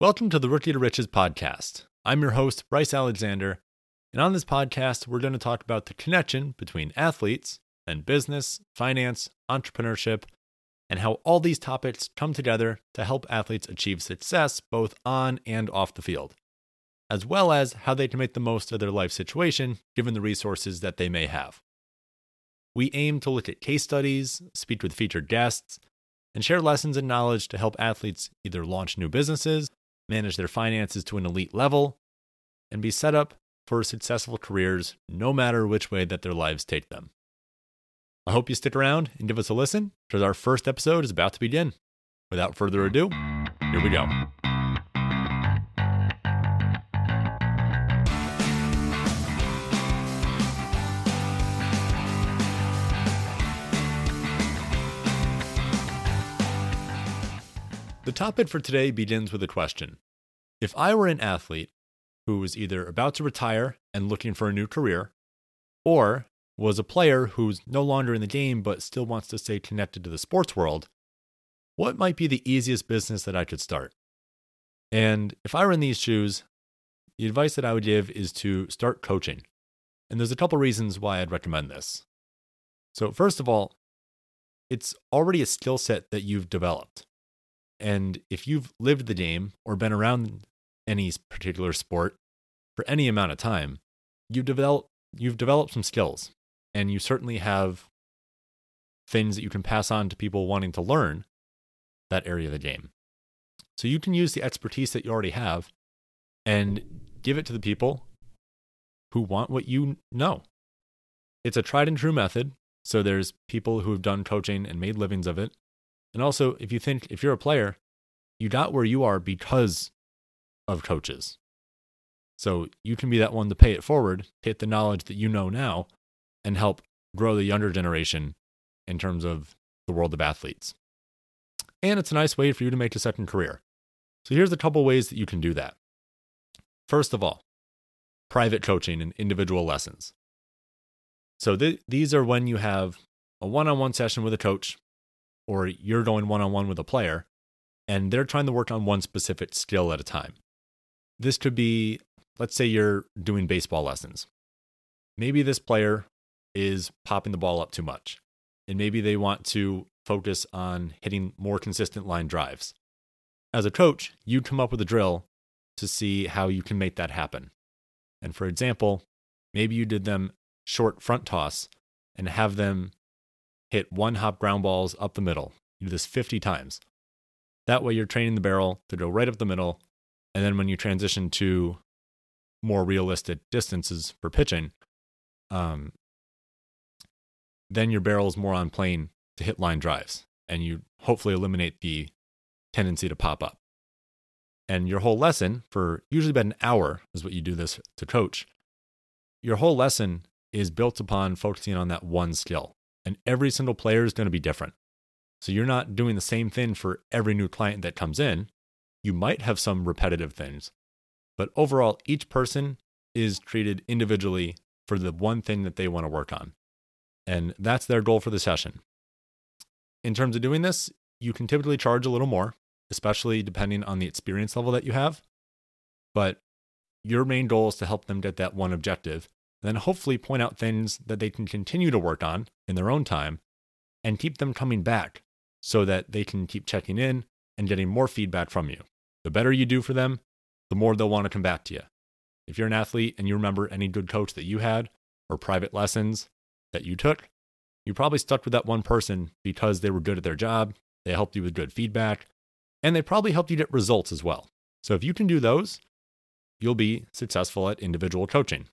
Welcome to the Rookie to Riches podcast. I'm your host, Bryce Alexander, and on this podcast, we're going to talk about the connection between athletes and business, finance, entrepreneurship, and how all these topics come together to help athletes achieve success both on and off the field, as well as how they can make the most of their life situation given the resources that they may have. We aim to look at case studies, speak with featured guests, and share lessons and knowledge to help athletes either launch new businesses, manage their finances to an elite level, and be set up for successful careers no matter which way that their lives take them. I hope you stick around and give us a listen because our first episode is about to begin. Without further ado, here we go. Topic for today begins with a question. If I were an athlete who was either about to retire and looking for a new career, or was a player who's no longer in the game but still wants to stay connected to the sports world, what might be the easiest business that I could start? And if I were in these shoes, the advice that I would give is to start coaching. And there's a couple reasons why I'd recommend this. So, first of all, it's already a skill set that you've developed. And if you've lived the game or been around any particular sport for any amount of time, you've developed you've developed some skills and you certainly have things that you can pass on to people wanting to learn that area of the game. So you can use the expertise that you already have and give it to the people who want what you know. It's a tried and true method. So there's people who have done coaching and made livings of it. And also, if you think if you're a player, you got where you are because of coaches. So you can be that one to pay it forward, take the knowledge that you know now, and help grow the younger generation in terms of the world of athletes. And it's a nice way for you to make a second career. So here's a couple ways that you can do that. First of all, private coaching and individual lessons. So th- these are when you have a one on one session with a coach, or you're going one on one with a player, and they're trying to work on one specific skill at a time. This could be, let's say you're doing baseball lessons. Maybe this player is popping the ball up too much, and maybe they want to focus on hitting more consistent line drives. As a coach, you come up with a drill to see how you can make that happen. And for example, maybe you did them short front toss and have them hit one hop ground balls up the middle. You do this 50 times. That way, you're training the barrel to go right up the middle. And then when you transition to more realistic distances for pitching, um, then your barrel is more on plane to hit line drives. And you hopefully eliminate the tendency to pop up. And your whole lesson, for usually about an hour, is what you do this to coach. Your whole lesson is built upon focusing on that one skill. And every single player is going to be different. So you're not doing the same thing for every new client that comes in. You might have some repetitive things, but overall, each person is treated individually for the one thing that they want to work on. And that's their goal for the session. In terms of doing this, you can typically charge a little more, especially depending on the experience level that you have. But your main goal is to help them get that one objective, then hopefully point out things that they can continue to work on in their own time and keep them coming back so that they can keep checking in and getting more feedback from you. The better you do for them, the more they'll want to come back to you. If you're an athlete and you remember any good coach that you had or private lessons that you took, you probably stuck with that one person because they were good at their job, they helped you with good feedback, and they probably helped you get results as well. So if you can do those, you'll be successful at individual coaching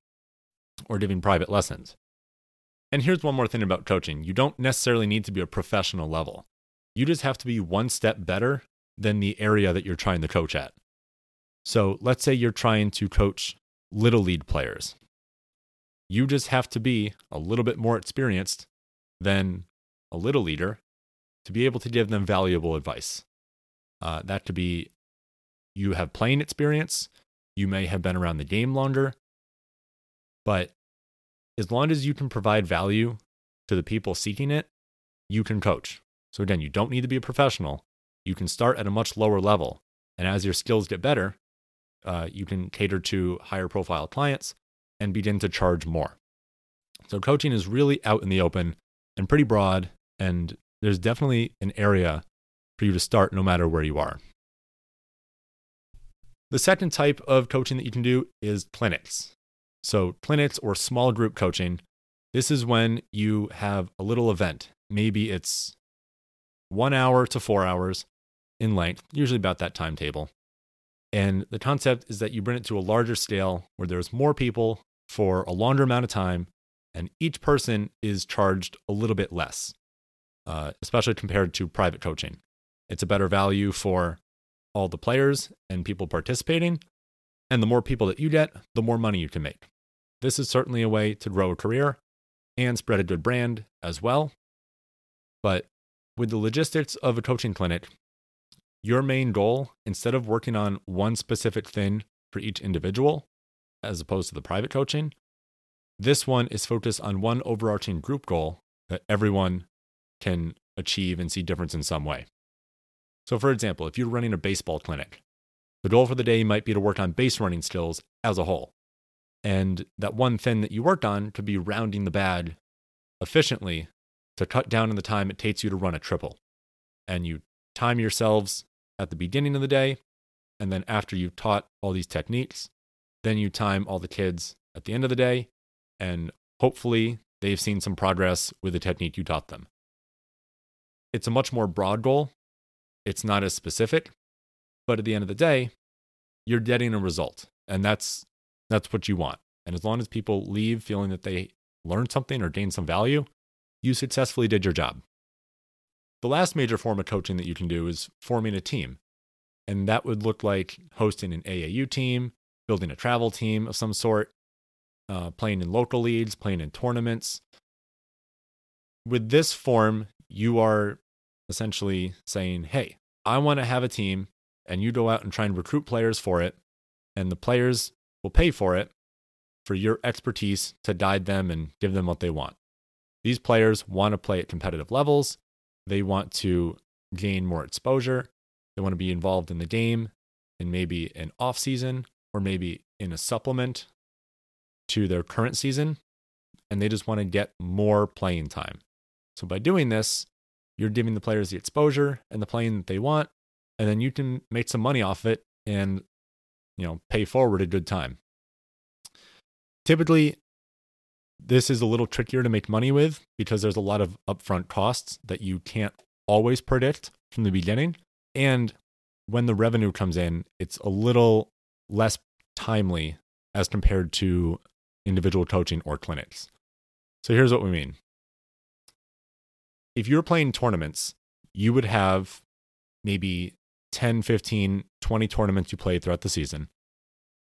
or giving private lessons. And here's one more thing about coaching you don't necessarily need to be a professional level. You just have to be one step better than the area that you're trying to coach at. So let's say you're trying to coach little league players. You just have to be a little bit more experienced than a little leader to be able to give them valuable advice. Uh, that could be you have playing experience, you may have been around the game longer, but as long as you can provide value to the people seeking it, you can coach. So again, you don't need to be a professional. You can start at a much lower level And as your skills get better, uh, you can cater to higher profile clients and begin to charge more. So coaching is really out in the open and pretty broad, and there's definitely an area for you to start no matter where you are. The second type of coaching that you can do is clinics. So, clinics or small group coaching, this is when you have a little event. Maybe it's one hour to four hours in length, usually about that timetable. And the concept is that you bring it to a larger scale where there's more people for a longer amount of time, and each person is charged a little bit less, uh, especially compared to private coaching. It's a better value for all the players and people participating. And the more people that you get, the more money you can make. This is certainly a way to grow a career and spread a good brand as well. But with the logistics of a coaching clinic, your main goal, instead of working on one specific thing for each individual, as opposed to the private coaching, this one is focused on one overarching group goal that everyone can achieve and see difference in some way. So, for example, if you're running a baseball clinic, the goal for the day might be to work on base running skills as a whole. And that one thing that you worked on could be rounding the bag efficiently to cut down on the time it takes you to run a triple. And you time yourselves at the beginning of the day. And then after you've taught all these techniques, then you time all the kids at the end of the day. And hopefully they've seen some progress with the technique you taught them. It's a much more broad goal. It's not as specific, but at the end of the day, you're getting a result. And that's that's what you want. And as long as people leave feeling that they learned something or gained some value, you successfully did your job. The last major form of coaching that you can do is forming a team. And that would look like hosting an AAU team, building a travel team of some sort, uh, playing in local leagues, playing in tournaments. With this form, you are essentially saying, hey, I want to have a team, and you go out and try and recruit players for it, and the players will pay for it for your expertise to guide them and give them what they want. These players want to play at competitive levels. They want to gain more exposure. They want to be involved in the game in maybe an off season or maybe in a supplement to their current season. And they just want to get more playing time. So by doing this, you're giving the players the exposure and the playing that they want. And then you can make some money off it and you know, pay forward a good time. Typically, this is a little trickier to make money with because there's a lot of upfront costs that you can't always predict from the beginning. And when the revenue comes in, it's a little less timely as compared to individual coaching or clinics. So here's what we mean. If you're playing tournaments, you would have maybe 10, 15, 20 tournaments you play throughout the season.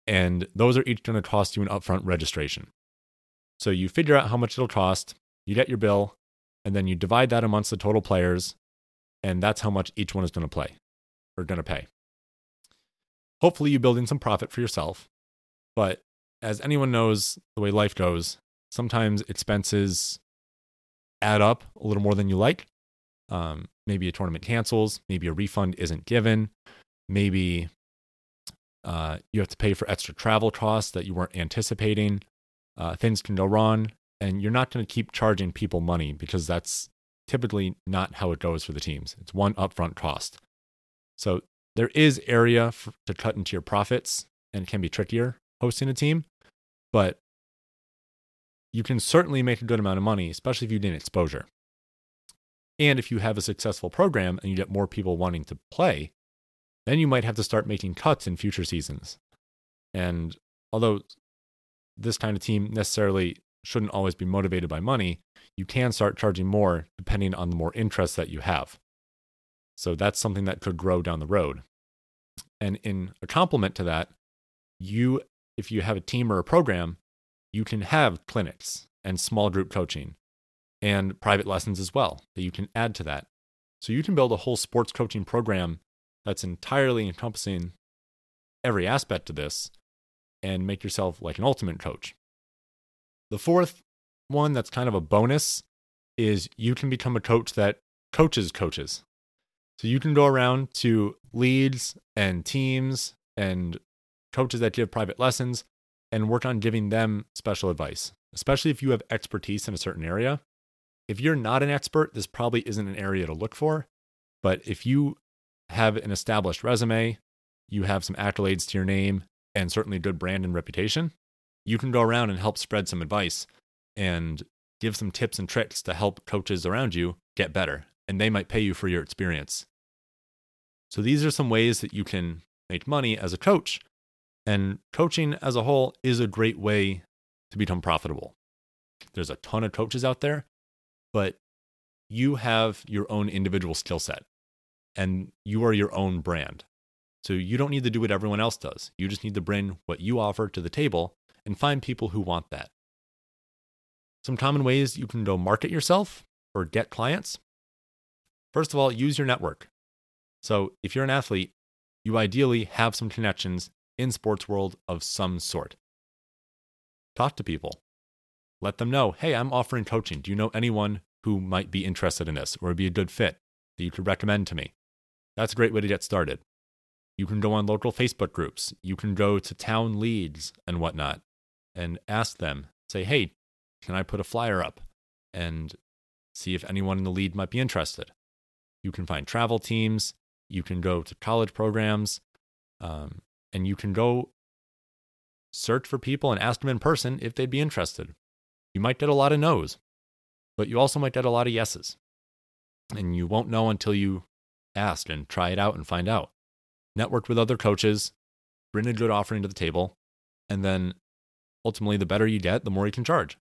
And those are each going to cost you an upfront registration. So you figure out how much it'll cost, you get your bill, and then you divide that amongst the total players, and that's how much each one is going to play or going to pay. Hopefully, you build in some profit for yourself. But as anyone knows, the way life goes, sometimes expenses add up a little more than you like. Um, maybe a tournament cancels, maybe a refund isn't given, maybe uh, you have to pay for extra travel costs that you weren't anticipating. Uh, things can go wrong, and you're not going to keep charging people money because that's typically not how it goes for the teams. It's one upfront cost. So there is area for, to cut into your profits, and can be trickier hosting a team, but you can certainly make a good amount of money, especially if you gain exposure. And if you have a successful program and you get more people wanting to play, then you might have to start making cuts in future seasons. And although this kind of team necessarily shouldn't always be motivated by money, you can start charging more depending on the more interest that you have. So that's something that could grow down the road. And in a complement to that, you if you have a team or a program, you can have clinics and small group coaching and private lessons as well that you can add to that. So you can build a whole sports coaching program that's entirely encompassing every aspect of this and make yourself like an ultimate coach. The fourth one that's kind of a bonus is you can become a coach that coaches coaches. So you can go around to leads and teams and coaches that give private lessons and work on giving them special advice, especially if you have expertise in a certain area. If you're not an expert, this probably isn't an area to look for. But if you have an established resume, you have some accolades to your name, and certainly good brand and reputation, you can go around and help spread some advice and give some tips and tricks to help coaches around you get better. And they might pay you for your experience. So these are some ways that you can make money as a coach. And coaching as a whole is a great way to become profitable. There's a ton of coaches out there, but you have your own individual skill set and you are your own brand. So you don't need to do what everyone else does. You just need to bring what you offer to the table and find people who want that. Some common ways you can go market yourself or get clients. First of all, use your network. So if you're an athlete, you ideally have some connections in sports world of some sort. Talk to people. Let them know, hey, I'm offering coaching. Do you know anyone who might be interested in this or be a good fit that you could recommend to me? That's a great way to get started. You can go on local Facebook groups. You can go to town leads and whatnot and ask them, say, hey, can I put a flyer up and see if anyone in the lead might be interested? You can find travel teams. You can go to college programs um, and you can go search for people and ask them in person if they'd be interested. You might get a lot of no's, but you also might get a lot of yeses. And you won't know until you ask and try it out and find out. Network with other coaches, bring a good offering to the table, and then ultimately, the better you get, the more you can charge.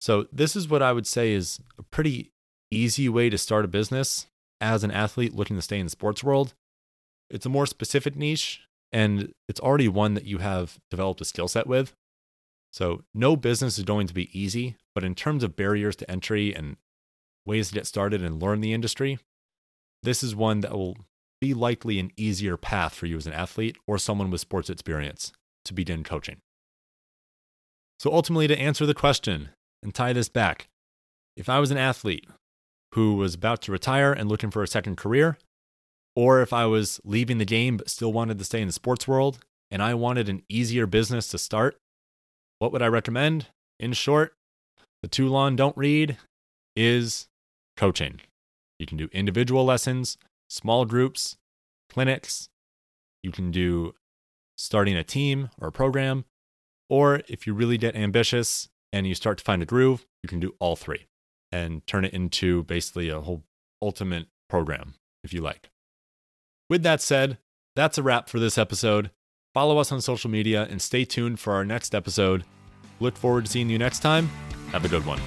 So, this is what I would say is a pretty easy way to start a business as an athlete looking to stay in the sports world. It's a more specific niche, and it's already one that you have developed a skill set with. So, no business is going to be easy, but in terms of barriers to entry and ways to get started and learn the industry, this is one that will be likely an easier path for you as an athlete or someone with sports experience to begin coaching. So, ultimately, to answer the question and tie this back, if I was an athlete who was about to retire and looking for a second career, or if I was leaving the game but still wanted to stay in the sports world and I wanted an easier business to start, what would I recommend? In short, the too long don't read is coaching. You can do individual lessons, small groups, clinics. You can do starting a team or a program. Or if you really get ambitious and you start to find a groove, you can do all three and turn it into basically a whole ultimate program, if you like. With that said, that's a wrap for this episode. Follow us on social media and stay tuned for our next episode. Look forward to seeing you next time. Have a good one.